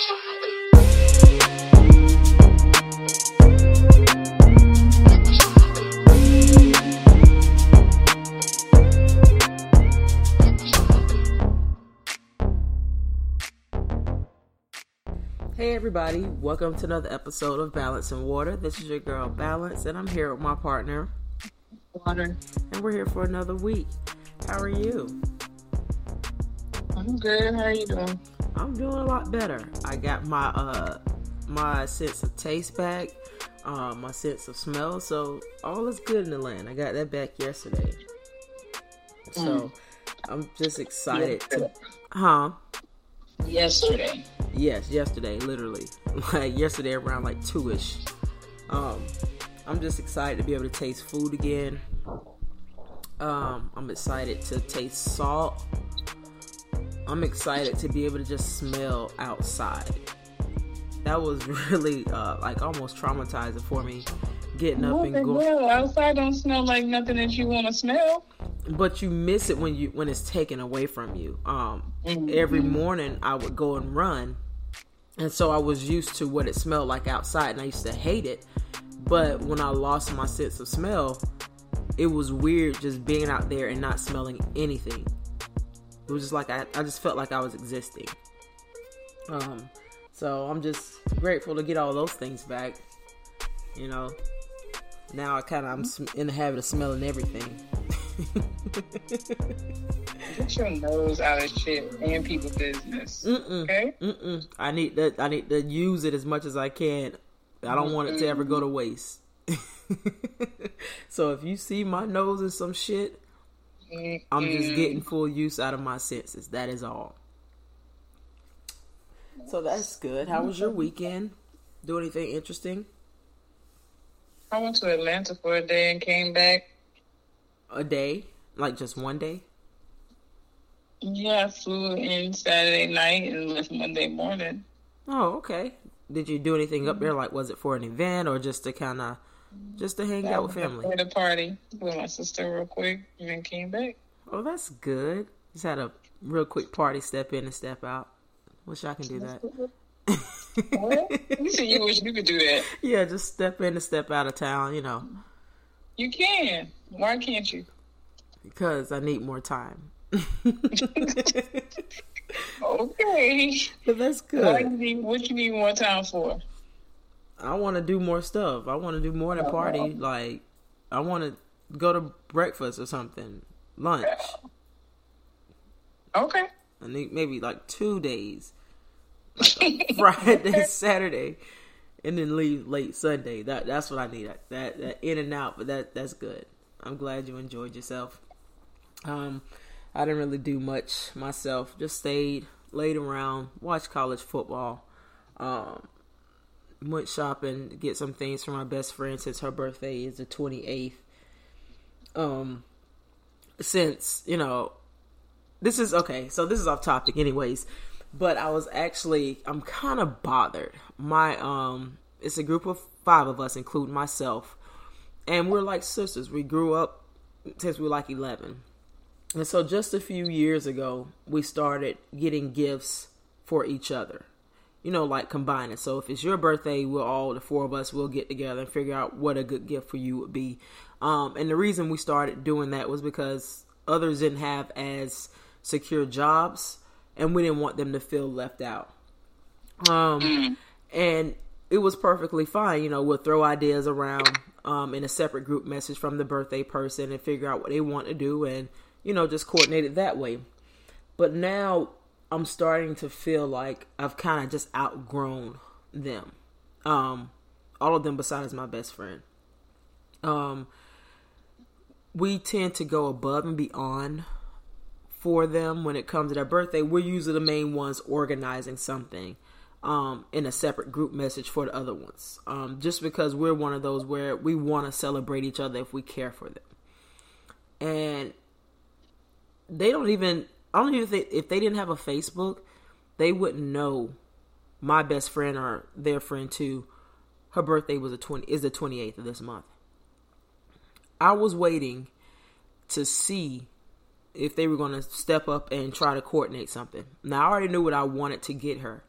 Hey everybody, welcome to another episode of Balance and Water. This is your girl Balance, and I'm here with my partner, Water. and we're here for another week. How are you? I'm good. How are you doing? I'm doing a lot better. I got my uh my sense of taste back, uh, my sense of smell, so all is good in the land. I got that back yesterday, so I'm just excited to, huh? Yesterday. Yes, yesterday, literally. Like yesterday around like two ish. Um, I'm just excited to be able to taste food again. Um, I'm excited to taste salt. I'm excited to be able to just smell outside. That was really uh, like almost traumatizing for me, getting up What and going. Outside don't smell like nothing that you want to smell. but you miss it when you when it's taken away from you um every morning i would go and run and so i was used to what it smelled like outside and i used to hate it but when i lost my sense of smell it was weird just being out there and not smelling anything it was just like i, I just felt like i was existing um so i'm just grateful to get all those things back you know now i kind of i'm sm- in the habit of smelling everything Get your nose out of shit and people business. Mm-mm. Okay? Mm-mm. I need to. I need to use it as much as I can. I don't want it to ever go to waste. so if you see my nose in some shit, I'm just mm-hmm. getting full use out of my senses. That is all. So that's good. How was your weekend? Do anything interesting? I went to Atlanta for a day and came back. A day? Like just one day? Yeah, I flew in Saturday night and left Monday morning. Oh, okay. Did you do anything up there? Like, was it for an event or just to kind of, just to hang out with family? At a party with my sister real quick and then came back. Oh, that's good. Just had a real quick party, step in and step out. Wish I can do that. What? You said you wish you could do that. yeah, just step in and step out of town, you know, You can. Why can't you? because I need more time. Okay. But that's you good. need, what you need more time for? I want to do more stuff. I want to do more than party. Like, I want to go to breakfast or something, lunch. Okay. I need maybe like two days, like Friday, Saturday, and then leave late Sunday. That that's what I need. That that in and out, but that that's good. I'm glad you enjoyed yourself. Um, I didn't really do much myself. Just stayed, laid around, watched college football. Um, went shopping, get some things for my best friend since her birthday is the 28th. Um, since you know this is okay so this is off topic anyways but i was actually i'm kind of bothered. My um it's a group of five of us including myself and we're like sisters. We grew up since we were like 11 and so just a few years ago we started getting gifts for each other you know like combining so if it's your birthday we'll all the four of us will get together and figure out what a good gift for you would be. Um and the reason we started doing that was because others didn't have as secure jobs and we didn't want them to feel left out. Um and it was perfectly fine you know we'll throw ideas around um in a separate group message from the birthday person and figure out what they want to do and you know just coordinate it that way. But now i'm starting to feel like i've kind of just outgrown them um all of them besides my best friend um we tend to go above and beyond for them when it comes to their birthday. We're usually the main ones organizing something um, in a separate group message for the other ones. Um, just because we're one of those where we want to celebrate each other if we care for them. And they don't even, I don't even think, if they didn't have a Facebook, they wouldn't know my best friend or their friend too. Her birthday was a 20, is the 28th of this month. I was waiting to see if they were going to step up and try to coordinate something. Now, I already knew what I wanted to get her.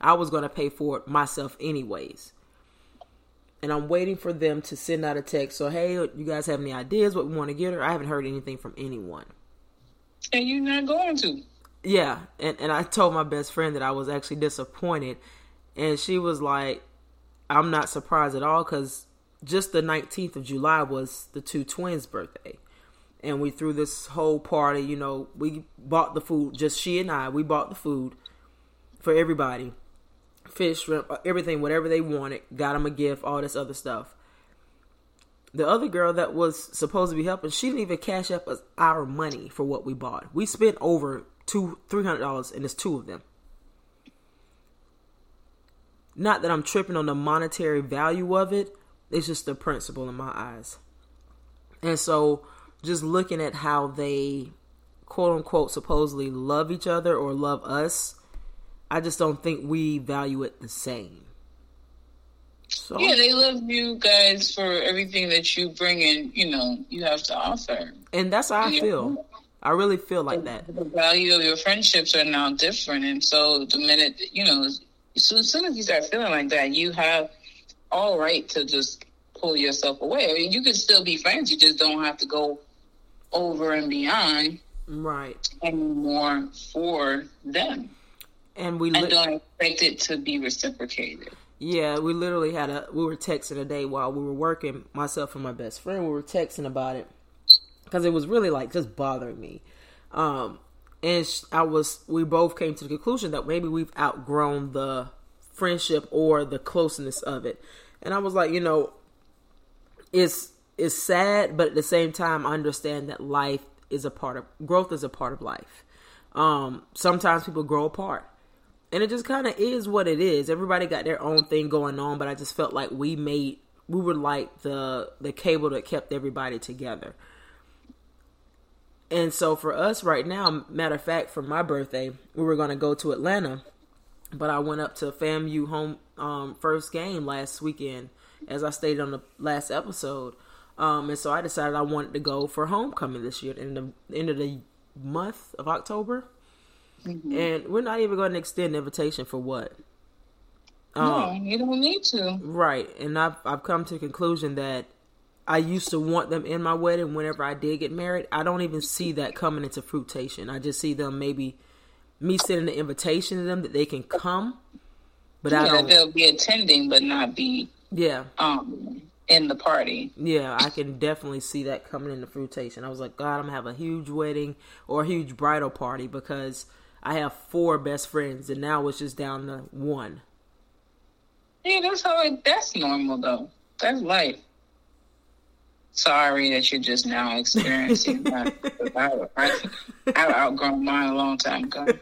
I was going to pay for it myself anyways. And I'm waiting for them to send out a text. So, hey, you guys have any ideas what we want to get her? I haven't heard anything from anyone. And you're not going to. Yeah. And, and I told my best friend that I was actually disappointed. And she was like, I'm not surprised at all because just the 19th of July was the two twins' birthday. And we threw this whole party, you know, we bought the food, just she and I, we bought the food for everybody fish, shrimp, uh, everything, whatever they wanted, got them a gift, all this other stuff. The other girl that was supposed to be helping, she didn't even Cash App our money for what we bought. We spent over two, three hundred dollars, and it's two of them. Not that I'm tripping on the monetary value of it, it's just the principle in my eyes. And so just looking at how they quote unquote supposedly love each other or love us, I just don't think we value it the same. So, yeah, they love you guys for everything that you bring in, you know, you have to offer. And that's how I yeah. feel. I really feel like the, that. The value of your friendships are now different. And so the minute, you know, so as soon as you start feeling like that, you have all right to just pull yourself away. I mean, you can still be friends. You just don't have to go over and beyond, right, anymore for them. And we li- and don't expect it to be reciprocated. Yeah, we literally had a. We were texting a day while we were working. Myself and my best friend, we were texting about it because it was really like just bothering me. Um, and I was we both came to the conclusion that maybe we've outgrown the friendship or the closeness of it. And I was like, you know, it's it's sad, but at the same time, I understand that life is a part of growth is a part of life. Um, sometimes people grow apart, and it just kind of is what it is. Everybody got their own thing going on, but I just felt like we made we were like the the cable that kept everybody together. And so for us right now, matter of fact, for my birthday, we were going to go to Atlanta, but I went up to FAMU home um, first game last weekend, as I stated on the last episode. Um, and so I decided I wanted to go for homecoming this year in the end of the month of October. Mm-hmm. And we're not even going to extend invitation for what? Um, no, you don't need to. Right. And I've, I've come to the conclusion that I used to want them in my wedding whenever I did get married. I don't even see that coming into fruitation. I just see them maybe me sending the invitation to them that they can come, but yeah, I don't. They'll be attending, but not be yeah um in the party. Yeah, I can definitely see that coming into fruitation. I was like, God, I'm gonna have a huge wedding or a huge bridal party because I have four best friends, and now it's just down to one. Yeah, that's how it, that's normal though. That's life sorry that you're just now experiencing that. I, I outgrown mine a long time ago.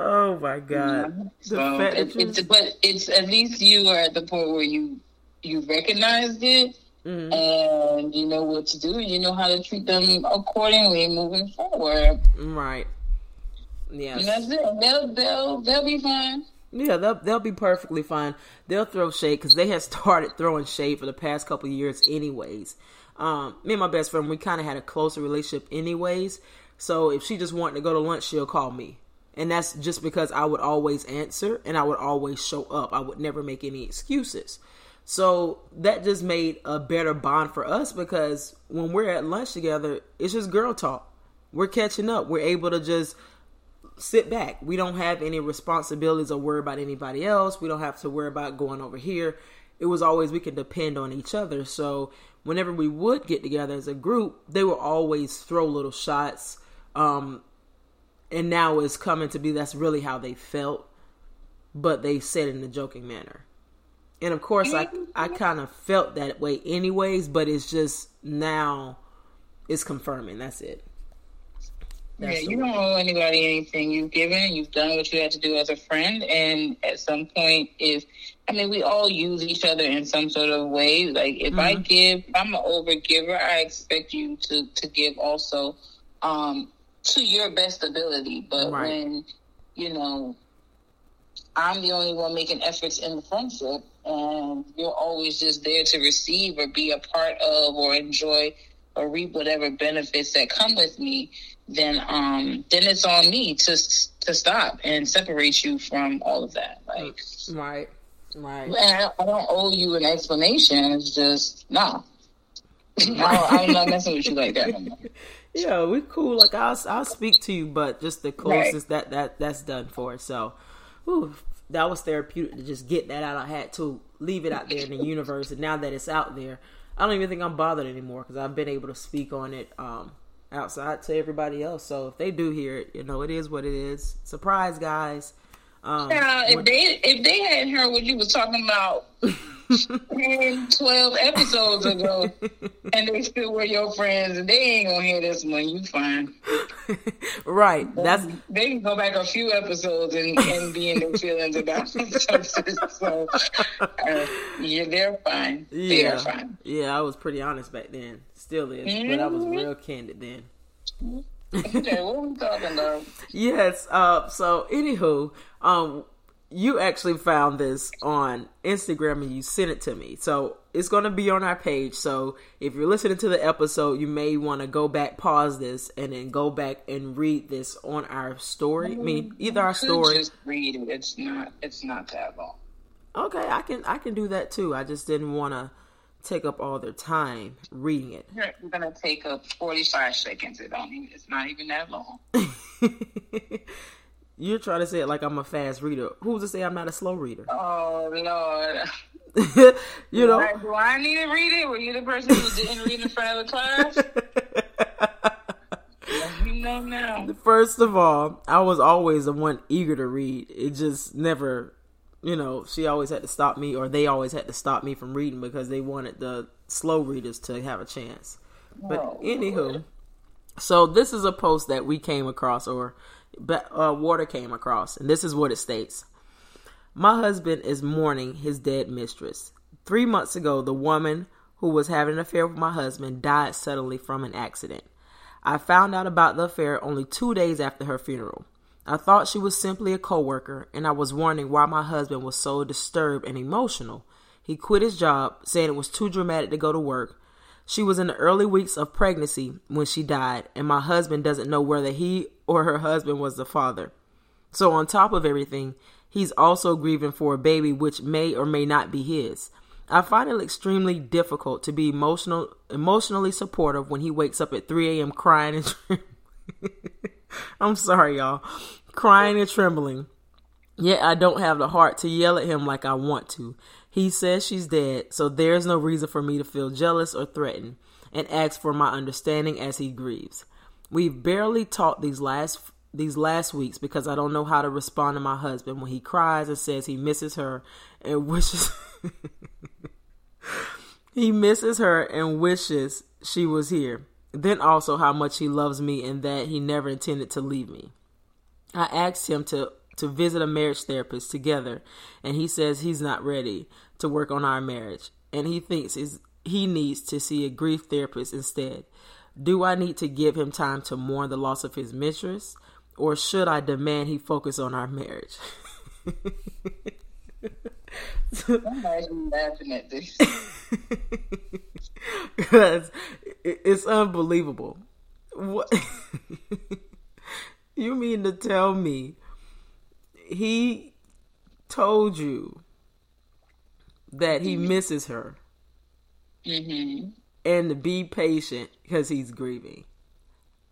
Oh my god! Yeah. So it, it's, but it's at least you are at the point where you you recognized it mm-hmm. and you know what to do. You know how to treat them accordingly moving forward. Right. Yes. And that's it. They'll they'll they'll be fine. Yeah, they'll they'll be perfectly fine. They'll throw shade because they have started throwing shade for the past couple years, anyways. Um, me and my best friend, we kind of had a closer relationship, anyways. So if she just wanted to go to lunch, she'll call me, and that's just because I would always answer and I would always show up. I would never make any excuses. So that just made a better bond for us because when we're at lunch together, it's just girl talk. We're catching up. We're able to just sit back. We don't have any responsibilities or worry about anybody else. We don't have to worry about going over here. It was always we could depend on each other. So whenever we would get together as a group, they would always throw little shots. Um, and now it's coming to be that's really how they felt, but they said in a joking manner. And of course, I I kind of felt that way anyways, but it's just now it's confirming. That's it. That's yeah, you don't owe anybody anything. You've given, you've done what you had to do as a friend, and at some point, if I mean, we all use each other in some sort of way. Like if mm-hmm. I give, if I'm an overgiver, I expect you to to give also um, to your best ability. But right. when you know I'm the only one making efforts in the friendship, and you're always just there to receive or be a part of or enjoy or reap whatever benefits that come with me then um then it's on me to to stop and separate you from all of that. Like right, right. And I, I don't owe you an explanation. It's just no. I'm not messing with you like that. No yeah, we cool. Like I'll I'll speak to you, but just the closest right. that that that's done for. So, whew, that was therapeutic to just get that out. I had to leave it out there in the universe, and now that it's out there, I don't even think I'm bothered anymore because I've been able to speak on it um, outside to everybody else. So if they do hear it, you know, it is what it is. Surprise, guys. Um, yeah, if they if they hadn't heard what you was talking about 10, 12 episodes ago, and they still were your friends, and they ain't gonna hear this one. You fine, right? That's they can go back a few episodes and, and be in their feelings about so uh, yeah, they're fine. Yeah, they're fine. Yeah, I was pretty honest back then. Still is, mm-hmm. but I was mm-hmm. real candid then. okay, what are we talking about? Yes. Uh. So, anywho, um you actually found this on Instagram and you sent it to me. So it's going to be on our page. So if you're listening to the episode, you may want to go back, pause this, and then go back and read this on our story. I mean, either our story. Just read it. It's not. It's not that long. Okay, I can. I can do that too. I just didn't want to take up all their time reading it. You're gonna take up 45 seconds. It don't even. It's not even that long. You're trying to say it like I'm a fast reader. Who's to say I'm not a slow reader? Oh Lord. you know. Do I need to read it? Were you the person who didn't read in front of the class? know now. First of all, I was always the one eager to read. It just never, you know, she always had to stop me, or they always had to stop me from reading because they wanted the slow readers to have a chance. But oh, anywho, Lord. so this is a post that we came across, or uh, water came across, and this is what it states. My husband is mourning his dead mistress. Three months ago, the woman who was having an affair with my husband died suddenly from an accident. I found out about the affair only two days after her funeral. I thought she was simply a coworker, and I was wondering why my husband was so disturbed and emotional. He quit his job, saying it was too dramatic to go to work, she was in the early weeks of pregnancy when she died, and my husband doesn't know whether he or her husband was the father. So, on top of everything, he's also grieving for a baby which may or may not be his. I find it extremely difficult to be emotional, emotionally supportive when he wakes up at 3 a.m. crying and trembling. I'm sorry, y'all. Crying and trembling. Yet I don't have the heart to yell at him like I want to. He says she's dead, so there's no reason for me to feel jealous or threatened and asks for my understanding as he grieves. We've barely talked these last these last weeks because I don't know how to respond to my husband when he cries and says he misses her and wishes he misses her and wishes she was here. Then also how much he loves me and that he never intended to leave me. I asked him to to visit a marriage therapist together, and he says he's not ready to work on our marriage, and he thinks is he needs to see a grief therapist instead. Do I need to give him time to mourn the loss of his mistress, or should I demand he focus on our marriage? I'm laughing at this. Because it's unbelievable. What you mean to tell me he told you that he mm-hmm. misses her mm-hmm. and to be patient because he's grieving.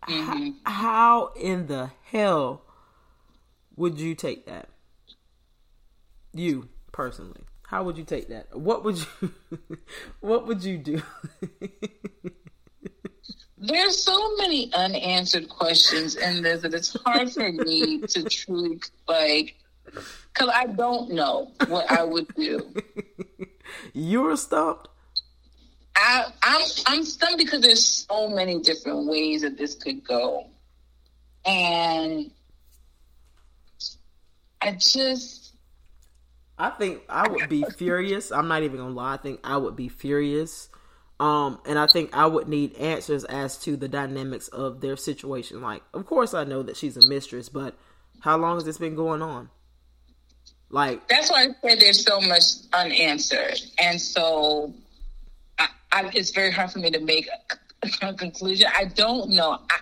Mm-hmm. How, how in the hell would you take that? You personally, how would you take that? What would you what would you do? There's so many unanswered questions in this that it's hard for me to truly like because I don't know what I would do. You're stumped. I, I'm I'm stumped because there's so many different ways that this could go, and I just. I think I would be furious. I'm not even gonna lie. I think I would be furious um, and I think I would need answers as to the dynamics of their situation. Like, of course, I know that she's a mistress, but how long has this been going on? Like, that's why I said there's so much unanswered, and so I, I, it's very hard for me to make a, a conclusion. I don't know. I,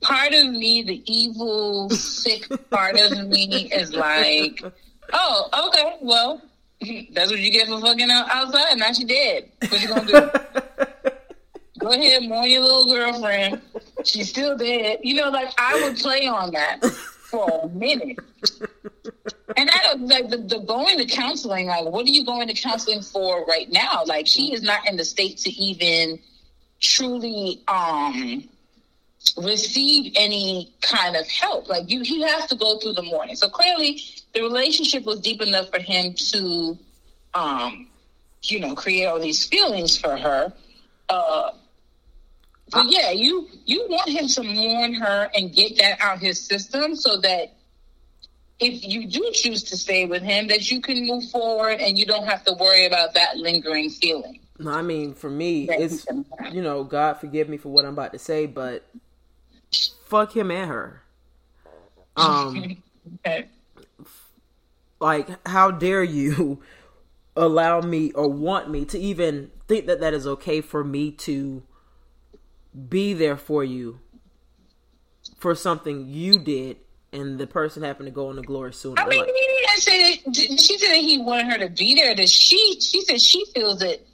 part of me, the evil, sick part of me, is like, oh, okay, well, that's what you get for fucking out outside. Now she dead. What you gonna do? Go ahead, mourn your little girlfriend. She's still dead. You know, like I would play on that for a minute. And I don't like the, the going to counseling. Like, what are you going to counseling for right now? Like, she is not in the state to even truly um receive any kind of help. Like, you, he has to go through the mourning. So clearly, the relationship was deep enough for him to, um, you know, create all these feelings for her. Uh, but yeah, you you want him to mourn her and get that out of his system so that if you do choose to stay with him, that you can move forward and you don't have to worry about that lingering feeling. I mean for me, it's you know, God forgive me for what I'm about to say, but fuck him and her. Um, okay. Like how dare you allow me or want me to even think that that is okay for me to be there for you for something you did and the person happened to go on the glory sooner. I mean, like, he didn't say that. She said that he wanted her to be there. That she, she said she feels it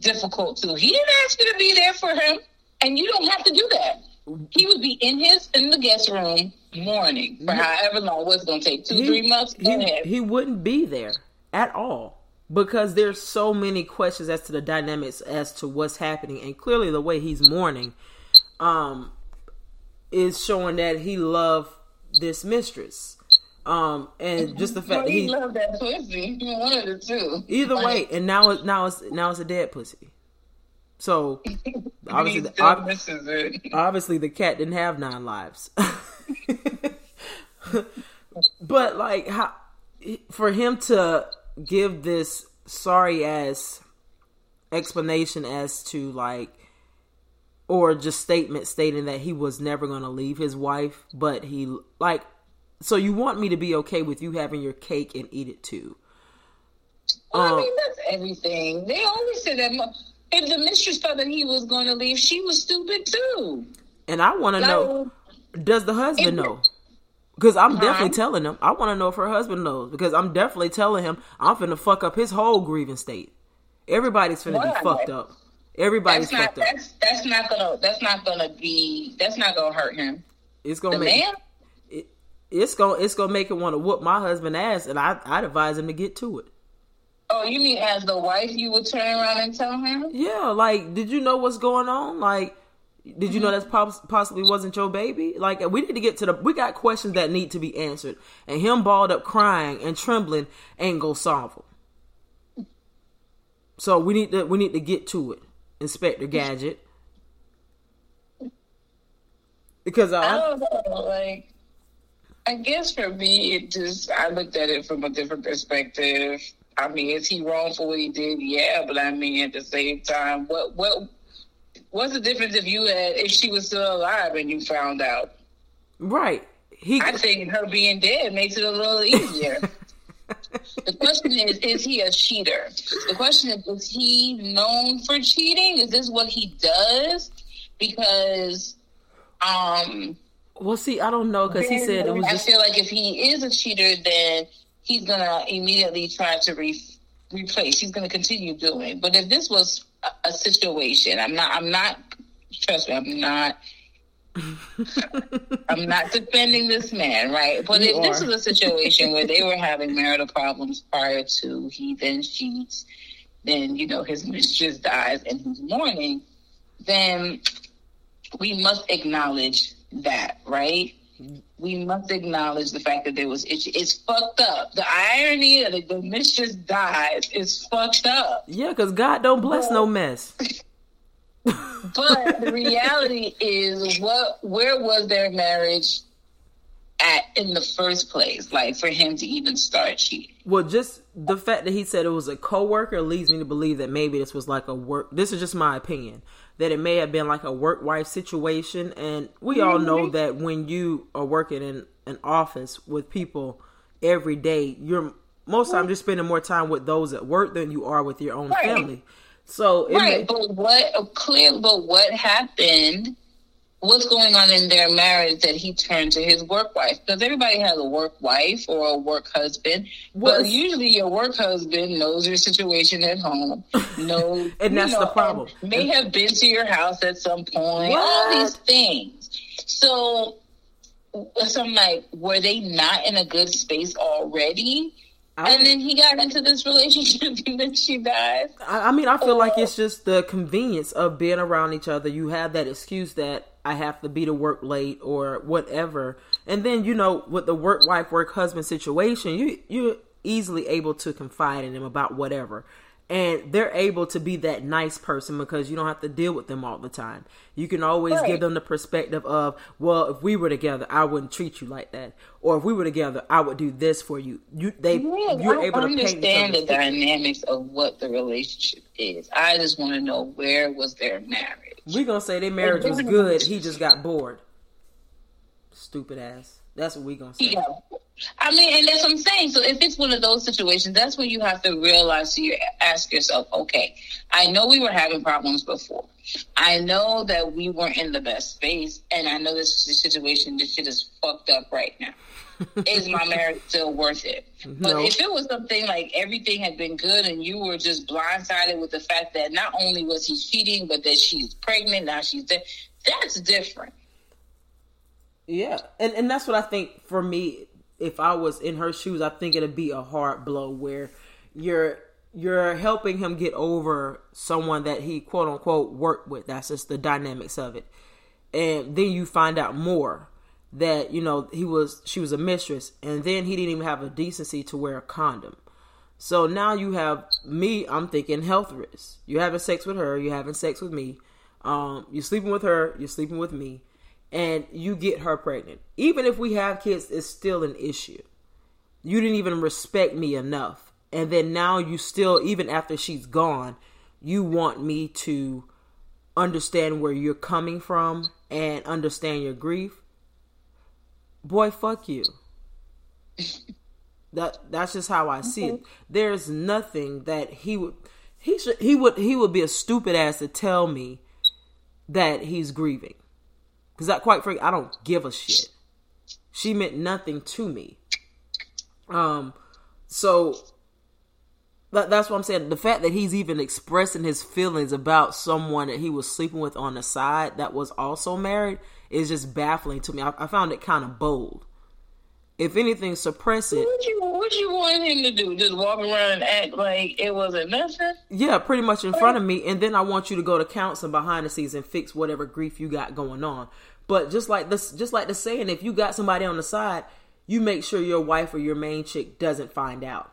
difficult too. He didn't ask you to be there for him, and you don't have to do that. He would be in his in the guest room mourning for however long. What's going to take two, he, three months? He, he wouldn't be there at all because there's so many questions as to the dynamics as to what's happening, and clearly the way he's mourning, um, is showing that he loved this mistress. Um, and just the fact well, he, he loved that pussy. He wanted it too. Either like, way, and now it's now it's now it's a dead pussy. So obviously, the, ob- obviously the cat didn't have nine lives. but like how for him to give this sorry ass explanation as to like or just statement stating that he was never going to leave his wife, but he like so you want me to be okay with you having your cake and eat it too. Well, um, I mean that's everything. They always say that if the mistress thought that he was going to leave, she was stupid too. And I want to like, know does the husband know? Because I'm uh-huh. definitely telling him. I want to know if her husband knows. Because I'm definitely telling him I'm finna fuck up his whole grieving state. Everybody's finna be fucked up. Everybody's that's fucked not, up. That's, that's, not gonna. That's not gonna be. That's not gonna hurt him. It's gonna the make, man. It, it's gonna. It's gonna make him want to whoop my husband ass, and I. I'd advise him to get to it. Oh, you mean as the wife, you would turn around and tell him? Yeah, like, did you know what's going on? Like, did you know mm-hmm. that possibly wasn't your baby? Like, we need to get to the. We got questions that need to be answered, and him balled up, crying and trembling, ain't gonna solve them. So we need to. We need to get to it. Inspector Gadget. Because I, I don't know, like I guess for me, it just I looked at it from a different perspective. I mean, is he wrong for what he did? Yeah, but I mean, at the same time, what what what's the difference if you had if she was still alive and you found out? Right. He. I think her being dead makes it a little easier. the question is, is he a cheater? The question is, is he known for cheating? Is this what he does? Because, um, well, see, I don't know because he said it was. I just... feel like if he is a cheater, then he's gonna immediately try to re- replace. He's gonna continue doing. But if this was a, a situation, I'm not. I'm not. Trust me, I'm not I'm not defending this man, right? But you if are. this was a situation where they were having marital problems prior to he then cheats, then you know his mistress dies and he's mourning, then we must acknowledge that, right? We must acknowledge the fact that there was it's, it's fucked up. The irony of the mistress dies is fucked up. Yeah, because God don't bless no mess. but the reality is, what where was their marriage at in the first place? Like for him to even start cheating. Well, just the fact that he said it was a coworker leads me to believe that maybe this was like a work. This is just my opinion that it may have been like a work wife situation, and we mm-hmm. all know that when you are working in an office with people every day, you're most of the time just spending more time with those at work than you are with your own right. family. So right, may- but what clear? But what happened what's going on in their marriage that he turned to his work wife? Because everybody has a work wife or a work husband, but usually your work husband knows your situation at home, knows, and that's know, the problem. May have been to your house at some point. What? All these things. So, so I'm like, were they not in a good space already? and then he got into this relationship and then she died. I, I mean, I feel like it's just the convenience of being around each other. You have that excuse that I have to be to work late or whatever. And then, you know, with the work wife, work husband situation, you, you're easily able to confide in them about whatever and they're able to be that nice person because you don't have to deal with them all the time. You can always right. give them the perspective of, well, if we were together, I wouldn't treat you like that, or if we were together, I would do this for you. You they yeah, you're I able to understand the dynamics of what the relationship is. I just want to know where was their marriage. We're gonna say their marriage was good. He just got bored. Stupid ass. That's what we gonna say. Yeah. I mean, and that's what I'm saying. So if it's one of those situations, that's when you have to realize. So you ask yourself, okay, I know we were having problems before. I know that we weren't in the best space, and I know this is a situation. This shit is fucked up right now. is my marriage still worth it? But if it was something like everything had been good and you were just blindsided with the fact that not only was he cheating, but that she's pregnant, now she's dead, that's different. Yeah, and and that's what I think for me. If I was in her shoes, I think it'd be a hard blow where you're you're helping him get over someone that he quote unquote worked with. That's just the dynamics of it. And then you find out more that you know he was she was a mistress, and then he didn't even have a decency to wear a condom. So now you have me. I'm thinking health risks. You're having sex with her. You're having sex with me. Um, you're sleeping with her. You're sleeping with me and you get her pregnant. Even if we have kids, it's still an issue. You didn't even respect me enough. And then now you still, even after she's gone, you want me to understand where you're coming from and understand your grief. Boy, fuck you. that that's just how I see it. Mm-hmm. There's nothing that he would he should he would he would be a stupid ass to tell me that he's grieving. Because I quite frankly, I don't give a shit. She meant nothing to me. Um, so that, that's what I'm saying. The fact that he's even expressing his feelings about someone that he was sleeping with on the side that was also married is just baffling to me. I, I found it kind of bold. If anything, suppress it. What you what you want him to do? Just walk around and act like it wasn't nothing? Yeah, pretty much in front of me, and then I want you to go to counseling behind the scenes and fix whatever grief you got going on. But just like this, just like the saying, if you got somebody on the side, you make sure your wife or your main chick doesn't find out.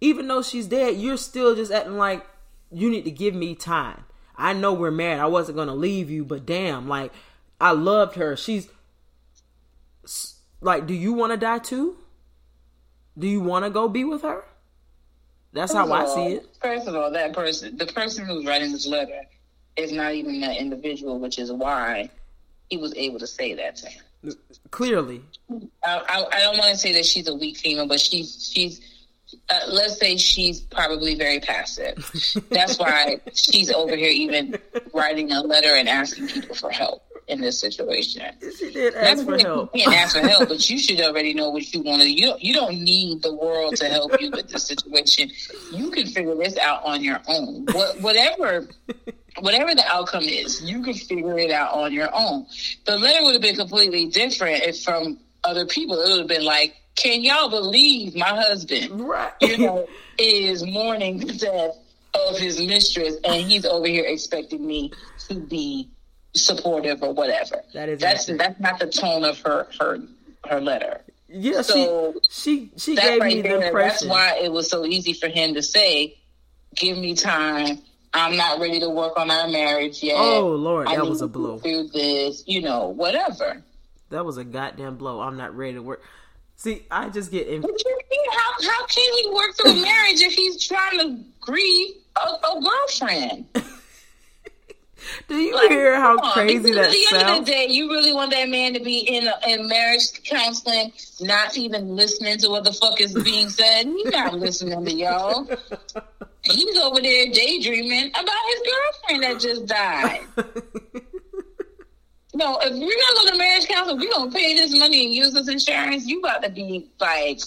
Even though she's dead, you're still just acting like you need to give me time. I know we're married. I wasn't gonna leave you, but damn, like I loved her. She's like, do you want to die too? Do you want to go be with her? That's first how I all, see it. First of all, that person, the person who's writing this letter, is not even that individual, which is why he was able to say that to him. Clearly, I, I, I don't want to say that she's a weak female, but she's she's uh, let's say she's probably very passive. That's why she's over here even writing a letter and asking people for help in this situation. She did ask for help. You can't ask for help, but you should already know what you want to. You don't, you don't need the world to help you with this situation. You can figure this out on your own. What, whatever. Whatever the outcome is, you can figure it out on your own. The letter would have been completely different if from other people. It would have been like, "Can y'all believe my husband? Right. You know, is mourning the death of his mistress, and he's over here expecting me to be supportive or whatever. That is that's that's not the tone of her her her letter. Yeah, so she she she gave right me the impression. That's why it was so easy for him to say, "Give me time. I'm not ready to work on our marriage yet." Oh Lord, that was a blow. Do this, you know, whatever. That was a goddamn blow. I'm not ready to work. See, I just get. In- how how can he work through a marriage if he's trying to grieve a, a girlfriend? Do you like, hear how crazy that sounds? At the end of the day, you really want that man to be in a, in marriage counseling, not even listening to what the fuck is being said. He's not listening to y'all. He's over there daydreaming about his girlfriend that just died. no, if we're not gonna go to marriage counseling, we're gonna pay this money and use this insurance. You got to be like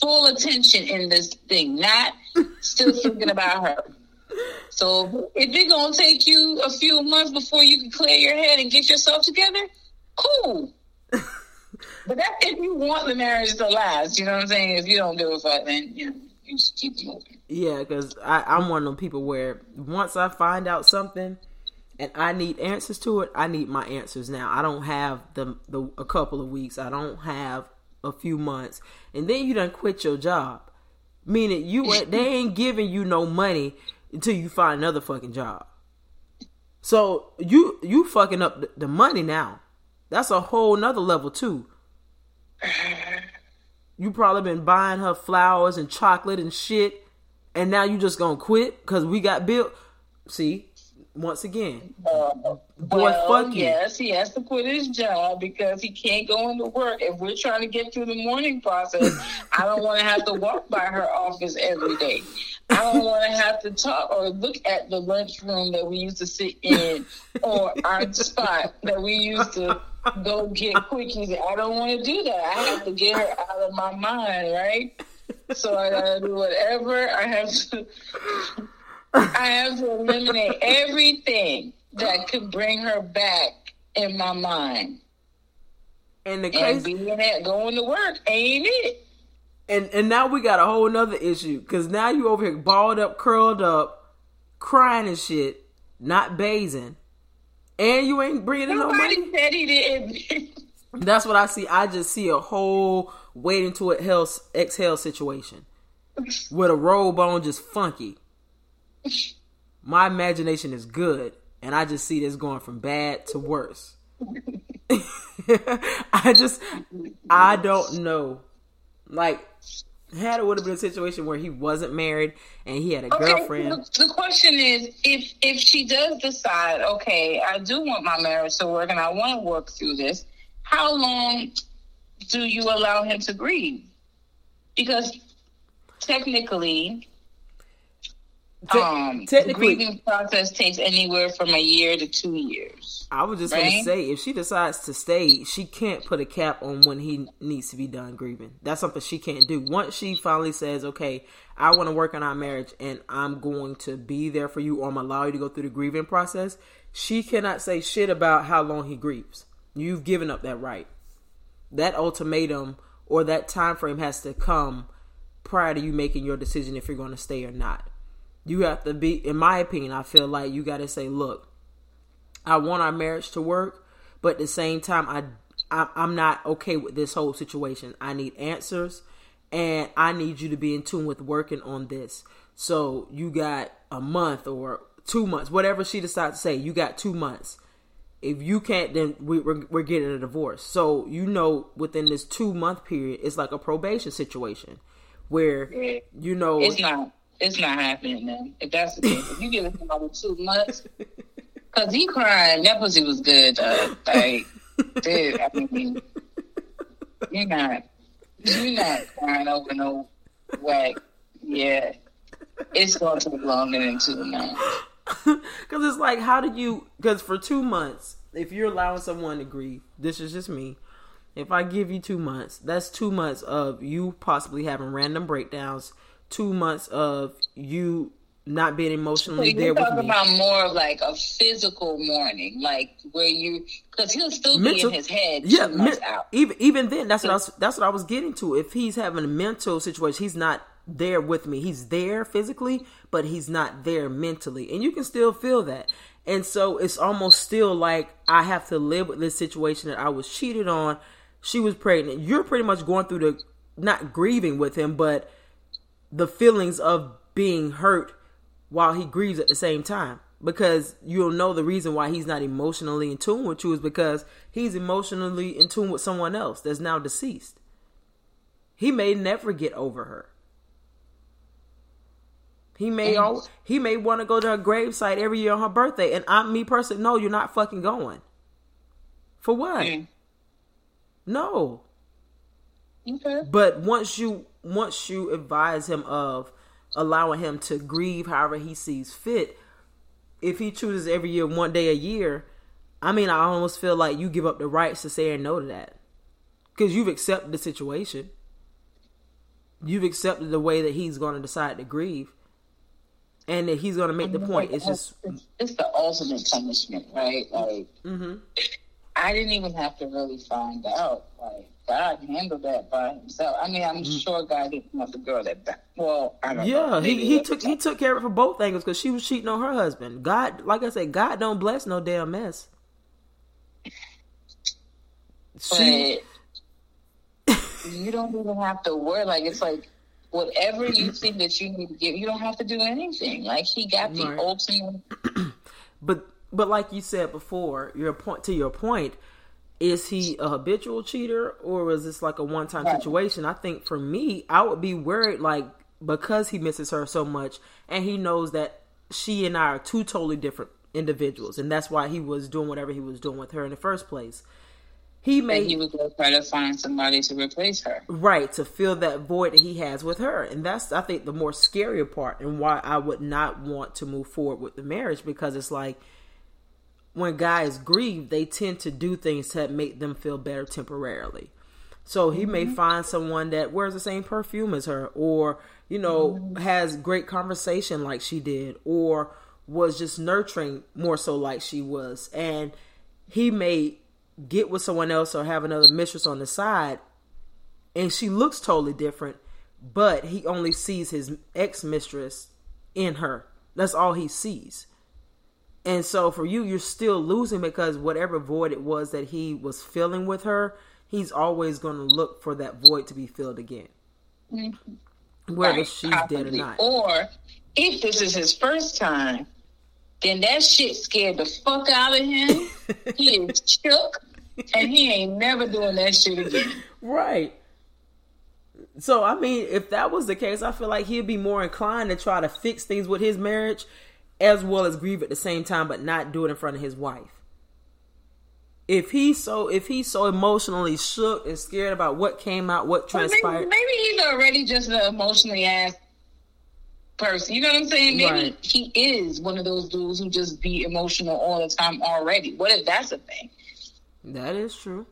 full attention in this thing, not still thinking about her. So if it's gonna take you a few months before you can clear your head and get yourself together, cool. but that's if you want the marriage to last. You know what I'm saying? If you don't give a fuck, then you know, you just keep moving. Yeah, because I'm one of them people where once I find out something and I need answers to it, I need my answers now. I don't have the the a couple of weeks. I don't have a few months, and then you done quit your job, meaning you they ain't giving you no money until you find another fucking job. So you you fucking up the, the money now. That's a whole nother level too. You probably been buying her flowers and chocolate and shit, and now you just gonna quit because we got built. See, once again. Uh, Boy, well, fuck you. Yes, he has to quit his job because he can't go into work. If we're trying to get through the mourning process, I don't want to have to walk by her office every day. I don't want to have to talk or look at the lunchroom that we used to sit in or our spot that we used to go get quickies. I don't want to do that. I have to get her out of my mind, right? So I gotta do whatever I have to I have to eliminate everything that could bring her back in my mind. And the crazy, and being at going to work ain't it. And and now we got a whole nother issue because now you over here balled up, curled up, crying and shit, not bathing, and you ain't bringing in no money. said he didn't. That's what I see. I just see a whole waiting to exhale situation with a robe on, just funky my imagination is good, and I just see this going from bad to worse. I just, I don't know. Like, had it would have been a situation where he wasn't married and he had a okay, girlfriend. The, the, question is, if if she does decide, okay, I do want my marriage to work and I want to work through this, how long do you allow him to grieve? Because technically, Te- um, technically, the grieving process takes anywhere from a year to two years. I was just right? going to say, if she decides to stay, she can't put a cap on when he needs to be done grieving. That's something she can't do. Once she finally says, "Okay, I want to work on our marriage, and I'm going to be there for you, or I'm allow you to go through the grieving process," she cannot say shit about how long he grieves. You've given up that right. That ultimatum or that time frame has to come prior to you making your decision if you're going to stay or not you have to be in my opinion i feel like you got to say look i want our marriage to work but at the same time i, I i'm not okay with this whole situation. I need answers and i need you to be in tune with working on this. So you got a month or two months whatever she decides to say you got two months. If you can't then we, we're, we're getting a divorce. So you know within this two month period it's like a probation situation where you know it's not it's not happening, man. If that's the case, if you give him over two months, because he crying, that pussy was good, though. Like, dude, I mean, you're not, you're not crying over no whack. Yeah, it's going to take longer than two months. Because it's like, how did you? Because for two months, if you're allowing someone to grieve, this is just me. If I give you two months, that's two months of you possibly having random breakdowns two months of you not being emotionally so there with me. Talking about more of like a physical mourning, like where you because he'll still mental, be in his head. Yeah, even even then, that's what I was, that's what I was getting to. If he's having a mental situation, he's not there with me. He's there physically, but he's not there mentally, and you can still feel that. And so it's almost still like I have to live with this situation that I was cheated on. She was pregnant. You're pretty much going through the not grieving with him, but the feelings of being hurt while he grieves at the same time because you'll know the reason why he's not emotionally in tune with you is because he's emotionally in tune with someone else that's now deceased. He may never get over her. He may all, he may want to go to her gravesite every year on her birthday, and I'm me personally. No, you're not fucking going. For what? Mm. No. Okay. But once you once you advise him of allowing him to grieve however he sees fit, if he chooses every year one day a year, I mean, I almost feel like you give up the rights to say no to that because you've accepted the situation. You've accepted the way that he's going to decide to grieve, and that he's going to make the point. It's just it's, it's the ultimate punishment, right? Like, mm-hmm. I didn't even have to really find out. Like, God handled that by himself. I mean, I'm mm-hmm. sure God didn't want the girl that. Back. Well, I don't. Yeah, know. he he took he took care of it for both angles because she was cheating on her husband. God, like I said, God don't bless no damn mess. She, you don't even have to worry. Like it's like whatever you think that you need to give, you don't have to do anything. Like he got the right. ultimate. but but like you said before, your point to your point, is he a habitual cheater or was this like a one time right. situation? I think for me, I would be worried like because he misses her so much and he knows that she and I are two totally different individuals and that's why he was doing whatever he was doing with her in the first place he may and he would go try to find somebody to replace her right to fill that void that he has with her and that's i think the more scarier part and why i would not want to move forward with the marriage because it's like when guys grieve they tend to do things that make them feel better temporarily so he mm-hmm. may find someone that wears the same perfume as her or you know mm-hmm. has great conversation like she did or was just nurturing more so like she was and he may get with someone else or have another mistress on the side and she looks totally different but he only sees his ex mistress in her that's all he sees and so for you you're still losing because whatever void it was that he was filling with her he's always going to look for that void to be filled again mm-hmm. whether right, she's probably. dead or not or if this is his first time then that shit scared the fuck out of him. he is shook, and he ain't never doing that shit again. Right. So I mean, if that was the case, I feel like he'd be more inclined to try to fix things with his marriage, as well as grieve at the same time, but not do it in front of his wife. If he's so, if he's so emotionally shook and scared about what came out, what transpired, maybe, maybe he's already just an emotionally ass person. You know what I'm saying? Maybe right. he is one of those dudes who just be emotional all the time already. What if that's a thing? That is true.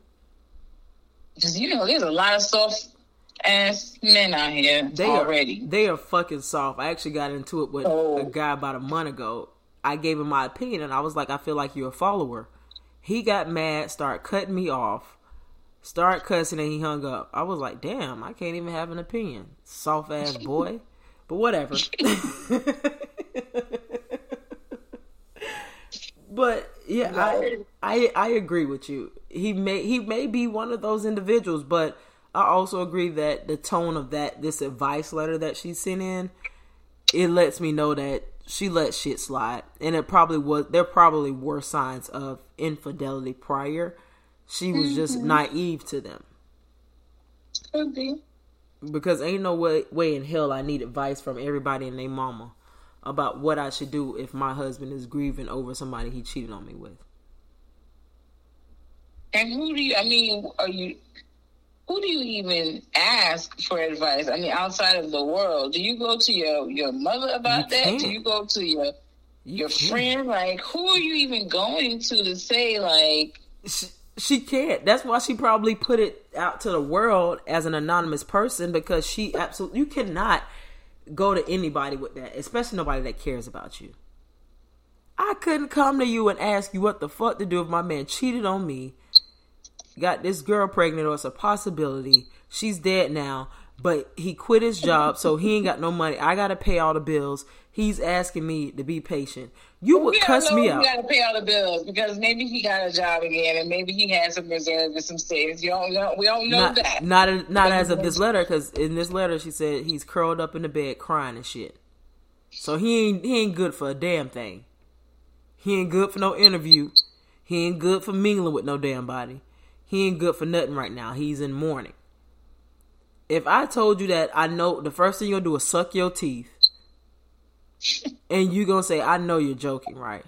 Because you know, there's a lot of soft ass men out here they already. Are, they are fucking soft. I actually got into it with oh. a guy about a month ago. I gave him my opinion, and I was like, I feel like you're a follower. He got mad, started cutting me off, start cussing, and he hung up. I was like, damn, I can't even have an opinion. Soft ass boy. But whatever. but yeah, I, I I agree with you. He may he may be one of those individuals, but I also agree that the tone of that this advice letter that she sent in, it lets me know that she let shit slide, and it probably was there probably were signs of infidelity prior. She was mm-hmm. just naive to them. Could be because ain't no way, way in hell I need advice from everybody and their mama about what I should do if my husband is grieving over somebody he cheated on me with. And who do you? I mean, are you? Who do you even ask for advice? I mean, outside of the world, do you go to your your mother about you that? Can't. Do you go to your your you friend? Like, who are you even going to to say like? she can't. That's why she probably put it out to the world as an anonymous person because she absolutely you cannot go to anybody with that, especially nobody that cares about you. I couldn't come to you and ask you what the fuck to do if my man cheated on me, got this girl pregnant, or it's a possibility. She's dead now, but he quit his job, so he ain't got no money. I gotta pay all the bills. He's asking me to be patient. You would cuss me out. got to pay all the bills because maybe he got a job again, and maybe he has some reserves and some savings. You don't know. We don't know not, that. Not not as of this letter, because in this letter she said he's curled up in the bed crying and shit. So he ain't he ain't good for a damn thing. He ain't good for no interview. He ain't good for mingling with no damn body. He ain't good for nothing right now. He's in mourning. If I told you that I know the first thing you'll do is suck your teeth and you gonna say, "I know you're joking, right?"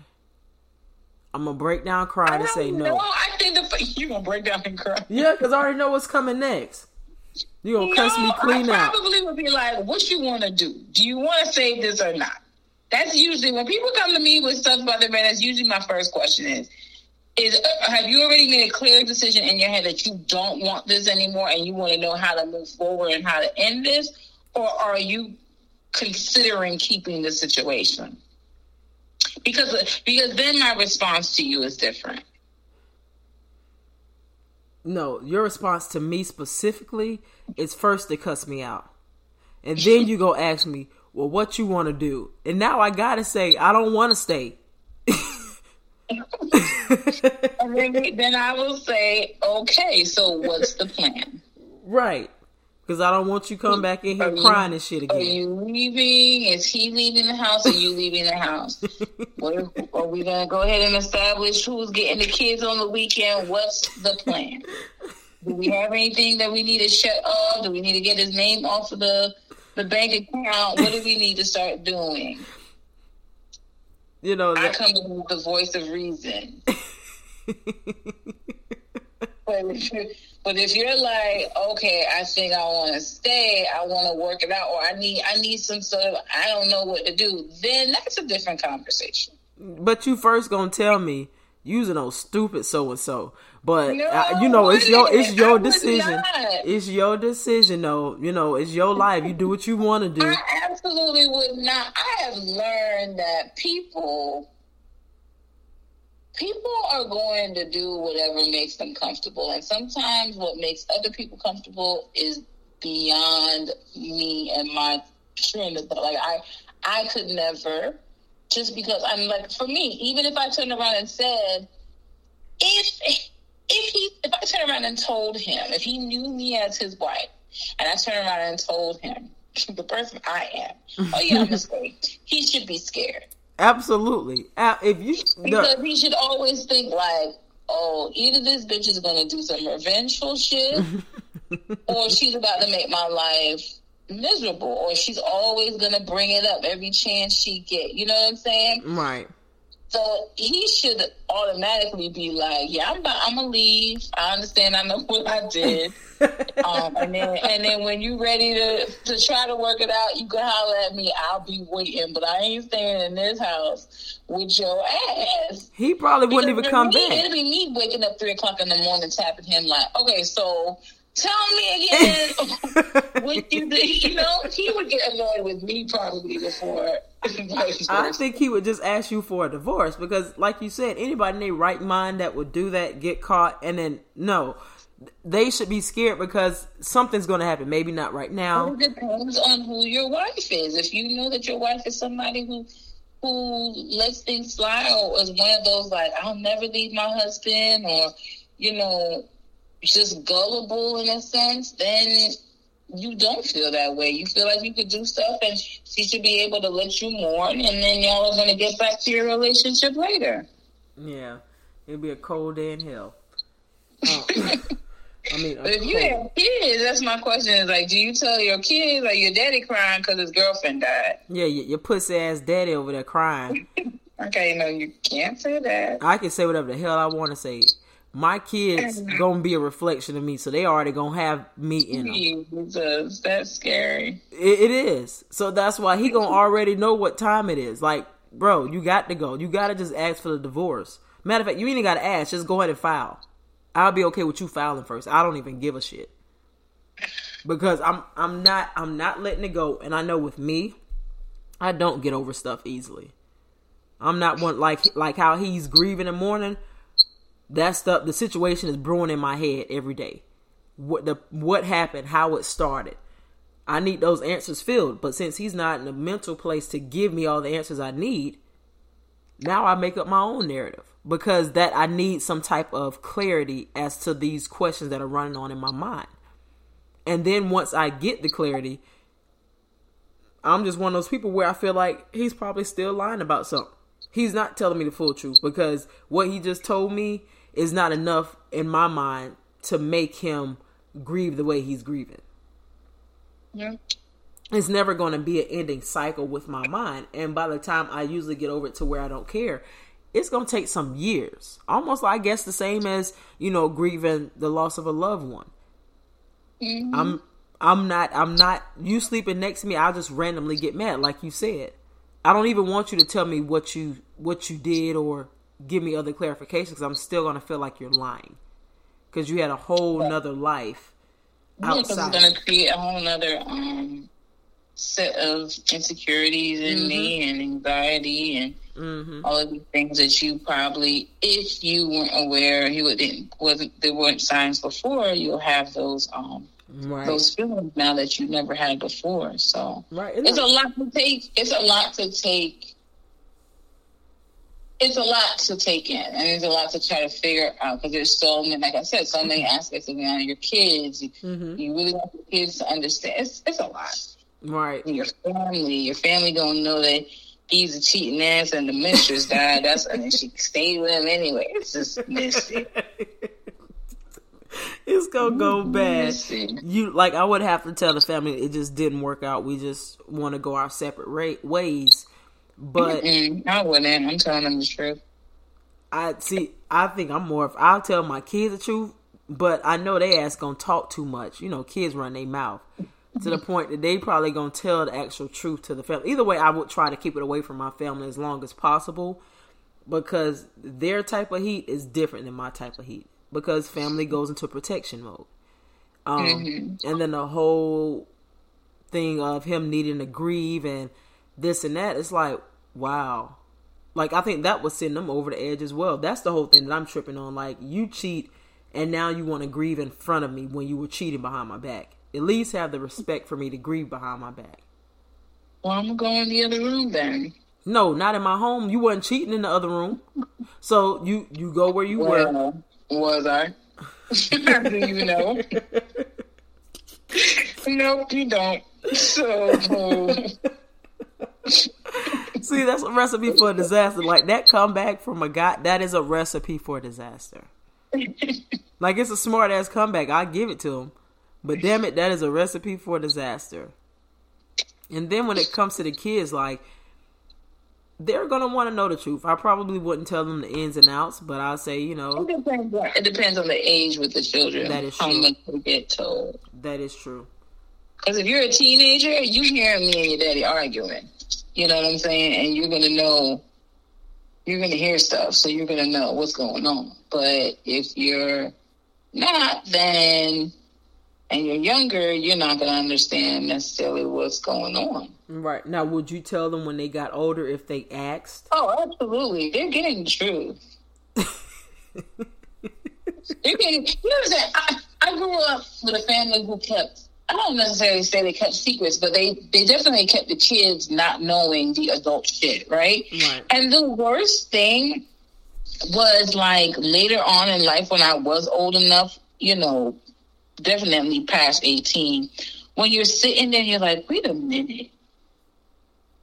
I'm gonna break down crying and say no. I think the, you gonna break down and cry. Yeah, because I already know what's coming next. You gonna no, cuss me clean I out. Probably would be like, "What you want to do? Do you want to save this or not?" That's usually when people come to me with stuff about their man. That's usually my first question is, is uh, have you already made a clear decision in your head that you don't want this anymore and you want to know how to move forward and how to end this? Or are you considering keeping the situation? Because because then my response to you is different. No your response to me specifically is first to cuss me out. And then you go ask me well what you want to do? And now i gotta say i don't want to stay then I will say, okay, so what's the plan? Right. Because I don't want you come back in here crying and shit again. Are you leaving? Is he leaving the house? Are you leaving the house? what are we gonna go ahead and establish who's getting the kids on the weekend? What's the plan? Do we have anything that we need to shut off? Do we need to get his name off of the the bank account? What do we need to start doing? You know, I come with the voice of reason. but, if but if you're like, okay, I think I want to stay, I want to work it out, or I need, I need some sort of, I don't know what to do, then that's a different conversation. But you first gonna tell me using those stupid so and so. But no, I, you know, it's your it's your decision. It's your decision, though. You know, it's your life. You do what you want to do. I absolutely would not. I have learned that people people are going to do whatever makes them comfortable, and sometimes what makes other people comfortable is beyond me and my trend. Like I, I could never. Just because I'm like, for me, even if I turned around and said, if if he if I turned around and told him, if he knew me as his wife, and I turned around and told him the person I am, oh yeah, I'm a slave, he should be scared. Absolutely. Uh, if you because he should always think like, oh, either this bitch is gonna do some revengeful shit, or she's about to make my life miserable, or she's always gonna bring it up every chance she get. You know what I'm saying? Right. So he should automatically be like, "Yeah, I'm about, I'm gonna leave. I understand. I know what I did." um, and then and then when you're ready to to try to work it out, you can holler at me. I'll be waiting, but I ain't staying in this house with your ass. He probably wouldn't even come me, back. It'd be me waking up three o'clock in the morning, tapping him like, "Okay, so." Tell me again what you did. You know, he would get annoyed with me probably before. I think he would just ask you for a divorce because, like you said, anybody in their right mind that would do that get caught and then no, they should be scared because something's going to happen. Maybe not right now. It depends on who your wife is. If you know that your wife is somebody who who lets things slide or is one of those like I'll never leave my husband or you know just gullible in a sense, then you don't feel that way. You feel like you could do stuff and she should be able to let you mourn and then y'all are going to get back to your relationship later. Yeah. It'd be a cold day in hell. Uh, I mean, but if cold. you have kids, that's my question. Is like, do you tell your kids like your daddy crying because his girlfriend died? Yeah, your, your pussy ass daddy over there crying. okay, no, you can't say that. I can say whatever the hell I want to say my kids mm. gonna be a reflection of me, so they already gonna have me in them. Jesus, that's scary. It, it is. So that's why he gonna already know what time it is. Like, bro, you got to go. You gotta just ask for the divorce. Matter of fact, you ain't gotta ask. Just go ahead and file. I'll be okay with you filing first. I don't even give a shit because I'm I'm not I'm not letting it go. And I know with me, I don't get over stuff easily. I'm not one like like how he's grieving in the morning that stuff the situation is brewing in my head every day. What the what happened how it started. I need those answers filled but since he's not in a mental place to give me all the answers i need now i make up my own narrative because that i need some type of clarity as to these questions that are running on in my mind. And then once i get the clarity i'm just one of those people where i feel like he's probably still lying about something. He's not telling me the full truth because what he just told me is not enough in my mind to make him grieve the way he's grieving. Yeah. It's never going to be an ending cycle with my mind. And by the time I usually get over it to where I don't care, it's going to take some years. Almost, I guess, the same as, you know, grieving the loss of a loved one. Mm-hmm. I'm I'm not I'm not you sleeping next to me, I'll just randomly get mad like you said. I don't even want you to tell me what you what you did or give me other clarifications because I'm still gonna feel like you're lying because you had a whole nother life outside. Yeah, it's gonna create a whole nother um, set of insecurities in mm-hmm. me and anxiety and mm-hmm. all of the things that you probably, if you weren't aware, you would wasn't there weren't signs before, you'll have those um right. those feelings now that you never had before. So right. it's a lot to take. It's a lot to take. It's a lot to take in, and it's a lot to try to figure out because there's so many, like I said, so many aspects of. Your kids, mm-hmm. you really want your kids to understand. It's it's a lot. Right. Your family, your family don't know that he's a cheating ass and the mistress died. That's and she stayed with him anyway. It's just messy. it's gonna go bad. You like I would have to tell the family it just didn't work out. We just want to go our separate ra- ways. But Mm-mm, I wouldn't. I'm telling them the truth. I see. I think I'm more. I'll tell my kids the truth, but I know they ass gonna talk too much. You know, kids run their mouth to the point that they probably gonna tell the actual truth to the family. Either way, I would try to keep it away from my family as long as possible because their type of heat is different than my type of heat. Because family goes into protection mode, um, mm-hmm. and then the whole thing of him needing to grieve and this and that. It's like wow, like I think that was sending them over the edge as well. That's the whole thing that I'm tripping on. Like you cheat, and now you want to grieve in front of me when you were cheating behind my back at least have the respect for me to grieve behind my back. Well, I'm gonna go in the other room then. No, not in my home. You wasn't cheating in the other room, so you you go where you well, were. Was I? Do you know? nope, you don't. So. See, that's a recipe for a disaster. Like that comeback from a guy, that is a recipe for a disaster. like it's a smart ass comeback. I give it to him. But damn it, that is a recipe for disaster. And then when it comes to the kids, like they're gonna want to know the truth. I probably wouldn't tell them the ins and outs, but I'll say, you know, it depends. It depends on the age with the children. That is true. How much they get told. That is true. Because if you're a teenager, you hear me and your daddy arguing. You know what I'm saying? And you're gonna know. You're gonna hear stuff, so you're gonna know what's going on. But if you're not, then and you're younger, you're not going to understand necessarily what's going on. Right. Now, would you tell them when they got older if they asked? Oh, absolutely. They're getting the truth. They're getting, you know what I, I grew up with a family who kept, I don't necessarily say they kept secrets, but they, they definitely kept the kids not knowing the adult shit, right? right? And the worst thing was like later on in life when I was old enough, you know, definitely past 18, when you're sitting there, you're like, wait a minute.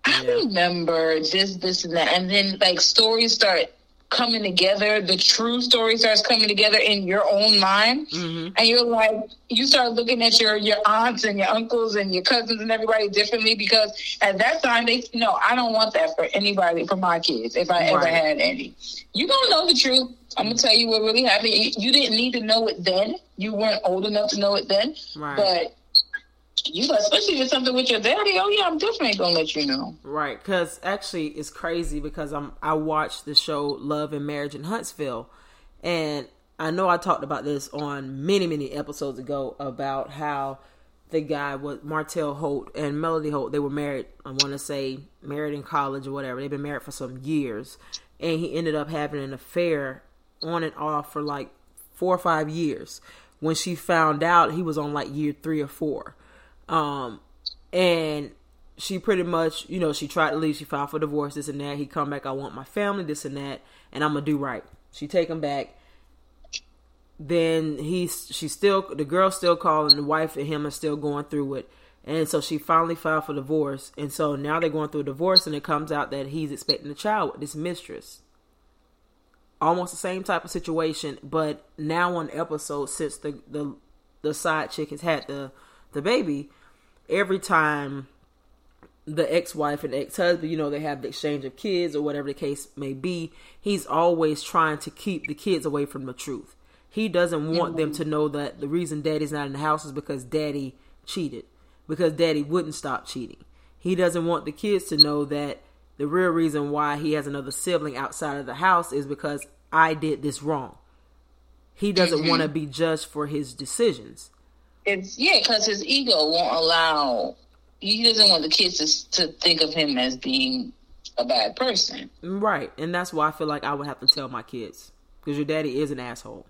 I yeah. remember this, this, and that. And then, like, stories start coming together. The true story starts coming together in your own mind. Mm-hmm. And you're like, you start looking at your, your aunts and your uncles and your cousins and everybody differently because at that time, they, no, I don't want that for anybody, for my kids, if I right. ever had any. You don't know the truth. I'm gonna tell you what really happened. You didn't need to know it then. You weren't old enough to know it then. Right. But you, especially if something with your daddy, oh yeah, I'm definitely gonna let you know. Right, because actually, it's crazy because I'm I watched the show Love and Marriage in Huntsville, and I know I talked about this on many many episodes ago about how the guy was Martell Holt and Melody Holt. They were married. I want to say married in college or whatever. They've been married for some years, and he ended up having an affair on and off for like four or five years. When she found out, he was on like year three or four. Um, and she pretty much, you know, she tried to leave. She filed for divorce, this and that. He come back, I want my family, this and that, and I'm gonna do right. She take him back. Then he's, she still, the girl still calling, the wife and him are still going through it. And so she finally filed for divorce. And so now they're going through a divorce, and it comes out that he's expecting a child with this mistress almost the same type of situation, but now on episode since the the the side chick has had the the baby, every time the ex-wife and ex-husband, you know, they have the exchange of kids or whatever the case may be, he's always trying to keep the kids away from the truth. He doesn't want them to know that the reason daddy's not in the house is because daddy cheated, because daddy wouldn't stop cheating. He doesn't want the kids to know that the real reason why he has another sibling outside of the house is because I did this wrong. He doesn't mm-hmm. want to be judged for his decisions. It's yeah, because his ego won't allow. He doesn't want the kids to to think of him as being a bad person. Right, and that's why I feel like I would have to tell my kids because your daddy is an asshole.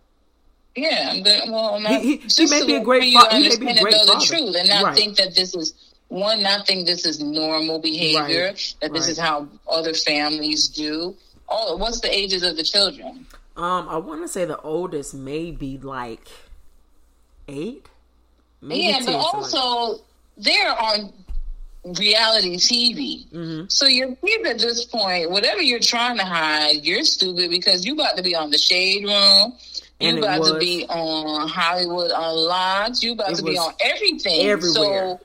Yeah, well, he, he, he may be a great father. He may be a great father. the truth and not right. think that this is one. Not think this is normal behavior. Right. That this right. is how other families do. Oh, what's the ages of the children? Um, I want to say the oldest may be like eight. Maybe yeah, 10, but also they're on reality TV. Mm-hmm. So your kids at this point, whatever you're trying to hide, you're stupid because you about to be on the Shade Room. You about was, to be on Hollywood Unlocked. You about to be on everything. Everywhere. So,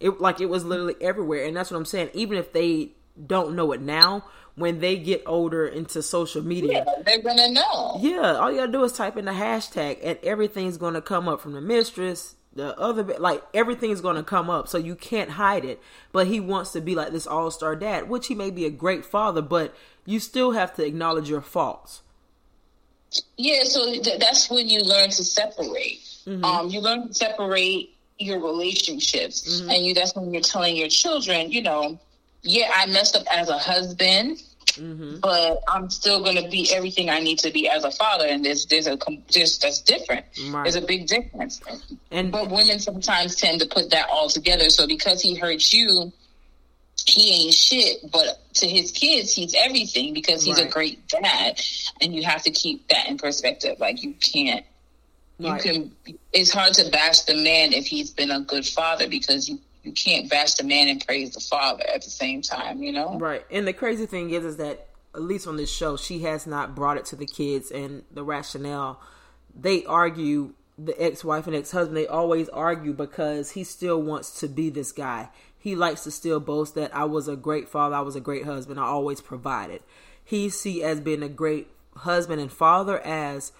it like it was literally everywhere, and that's what I'm saying. Even if they don't know it now, when they get older into social media, yeah, they're gonna know. Yeah, all you gotta do is type in the hashtag, and everything's gonna come up from the mistress, the other bit like everything's going to come up so you can't hide it but he wants to be like this all-star dad which he may be a great father but you still have to acknowledge your faults yeah so th- that's when you learn to separate mm-hmm. um you learn to separate your relationships mm-hmm. and you that's when you're telling your children you know yeah i messed up as a husband Mm-hmm. But I'm still going to be everything I need to be as a father, and there's there's a there's that's different. Right. There's a big difference. And but women sometimes tend to put that all together. So because he hurts you, he ain't shit. But to his kids, he's everything because he's right. a great dad, and you have to keep that in perspective. Like you can't. You can. It's hard to bash the man if he's been a good father because you you can't bash the man and praise the father at the same time, you know? Right. And the crazy thing is, is that at least on this show, she has not brought it to the kids and the rationale. They argue the ex-wife and ex-husband. They always argue because he still wants to be this guy. He likes to still boast that I was a great father, I was a great husband, I always provided. He see as being a great husband and father as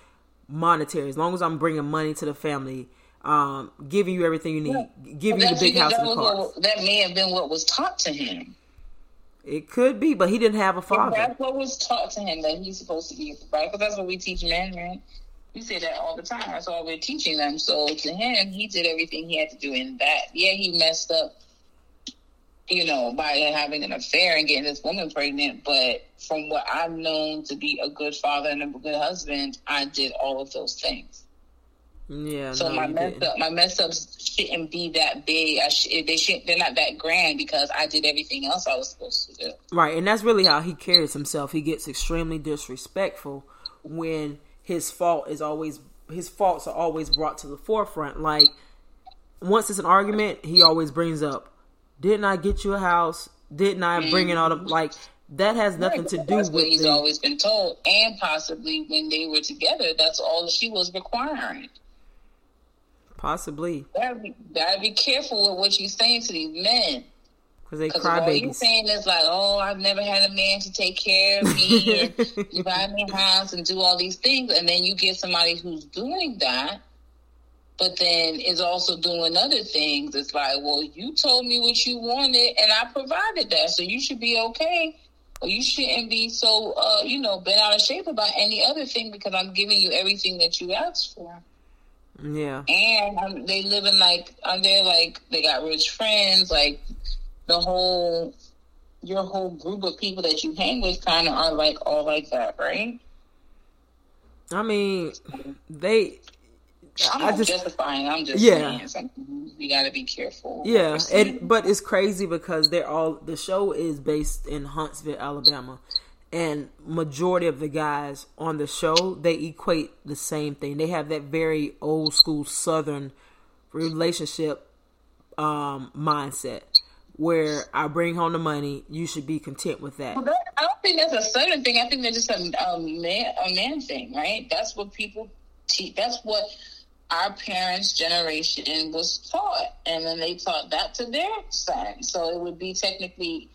monetary. As long as I'm bringing money to the family, um, giving you everything you need, yeah. giving well, you the big house and the cars. That may have been what was taught to him. It could be, but he didn't have a father. that's what was taught to him that he's supposed to be right. Because that's what we teach men, right? We say that all the time. That's all we're teaching them. So to him, he did everything he had to do in that. Yeah, he messed up, you know, by having an affair and getting this woman pregnant. But from what I've known to be a good father and a good husband, I did all of those things. Yeah. So no, my mess didn't. up, my mess ups shouldn't be that big. I sh- they should they're not that grand because I did everything else I was supposed to do. Right, and that's really how he carries himself. He gets extremely disrespectful when his fault is always his faults are always brought to the forefront. Like once it's an argument, he always brings up, "Didn't I get you a house? Didn't I mm-hmm. bring in all the like?" That has nothing right, to do with. What he's always been told, and possibly when they were together, that's all she was requiring. Possibly. Gotta be, gotta be careful with what you're saying to these men. Because they cry all you're saying is like, oh, I've never had a man to take care of me, or you buy me a house and do all these things, and then you get somebody who's doing that, but then is also doing other things. It's like, well, you told me what you wanted, and I provided that, so you should be okay. Or you shouldn't be so, uh, you know, bent out of shape about any other thing because I'm giving you everything that you asked for. Yeah. And um, they live in like, are they like, they got rich friends, like the whole, your whole group of people that you hang with kind of are like all like that, right? I mean, they. I'm I just, justifying. I'm just yeah. saying we got to be careful. Yeah, and but it's crazy because they're all the show is based in Huntsville, Alabama, and majority of the guys on the show they equate the same thing they have that very old school southern relationship um, mindset where I bring home the money, you should be content with that. I don't think that's a southern thing. I think that's just a, a man a man thing, right? That's what people teach. That's what our parents' generation was taught, and then they taught that to their son. So it would be technically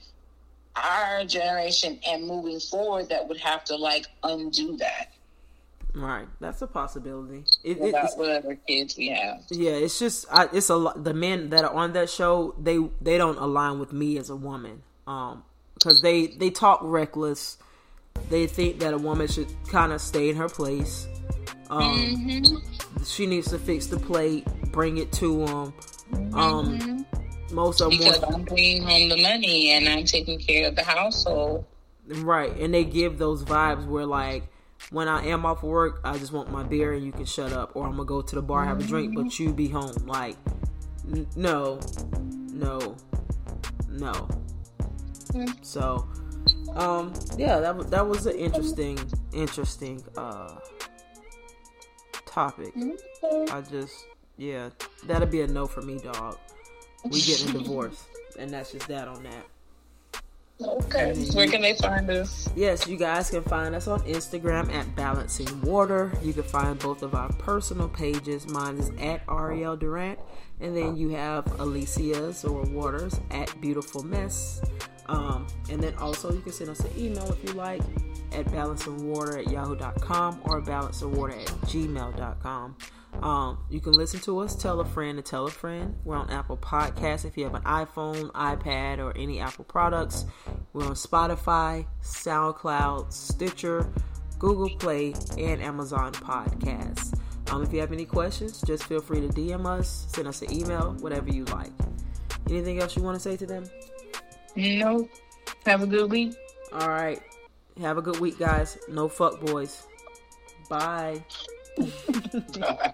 our generation and moving forward that would have to like undo that. Right, that's a possibility. It, About whatever kids we have. Yeah, it's just I, it's a lot. The men that are on that show, they they don't align with me as a woman. Um, because they they talk reckless. They think that a woman should kind of stay in her place. Um, mm-hmm. She needs to fix the plate, bring it to them. Um, mm-hmm. Most of them because I'm bringing home the money and I'm taking care of the household. Right, and they give those vibes where like when I am off work, I just want my beer and you can shut up, or I'm gonna go to the bar have a drink, but you be home. Like, n- no, no, no. So, um, yeah, that that was an interesting, interesting uh topic. I just, yeah, that'll be a no for me, dog. We getting a divorce, and that's just that on that. Okay. Where can they find us? Yes, you guys can find us on Instagram at Balancing Water. You can find both of our personal pages. Mine is at Ariel Durant, and then you have Alicia's or Waters at Beautiful Mess. Um, and then also you can send us an email if you like at balancingwater at yahoo.com or balancingwater at gmail.com. Um, you can listen to us, tell a friend to tell a friend. We're on Apple Podcasts if you have an iPhone, iPad, or any Apple products. We're on Spotify, SoundCloud, Stitcher, Google Play, and Amazon Podcasts. Um, if you have any questions, just feel free to DM us, send us an email, whatever you like. Anything else you want to say to them? No. Have a good week. All right. Have a good week, guys. No fuck boys. Bye.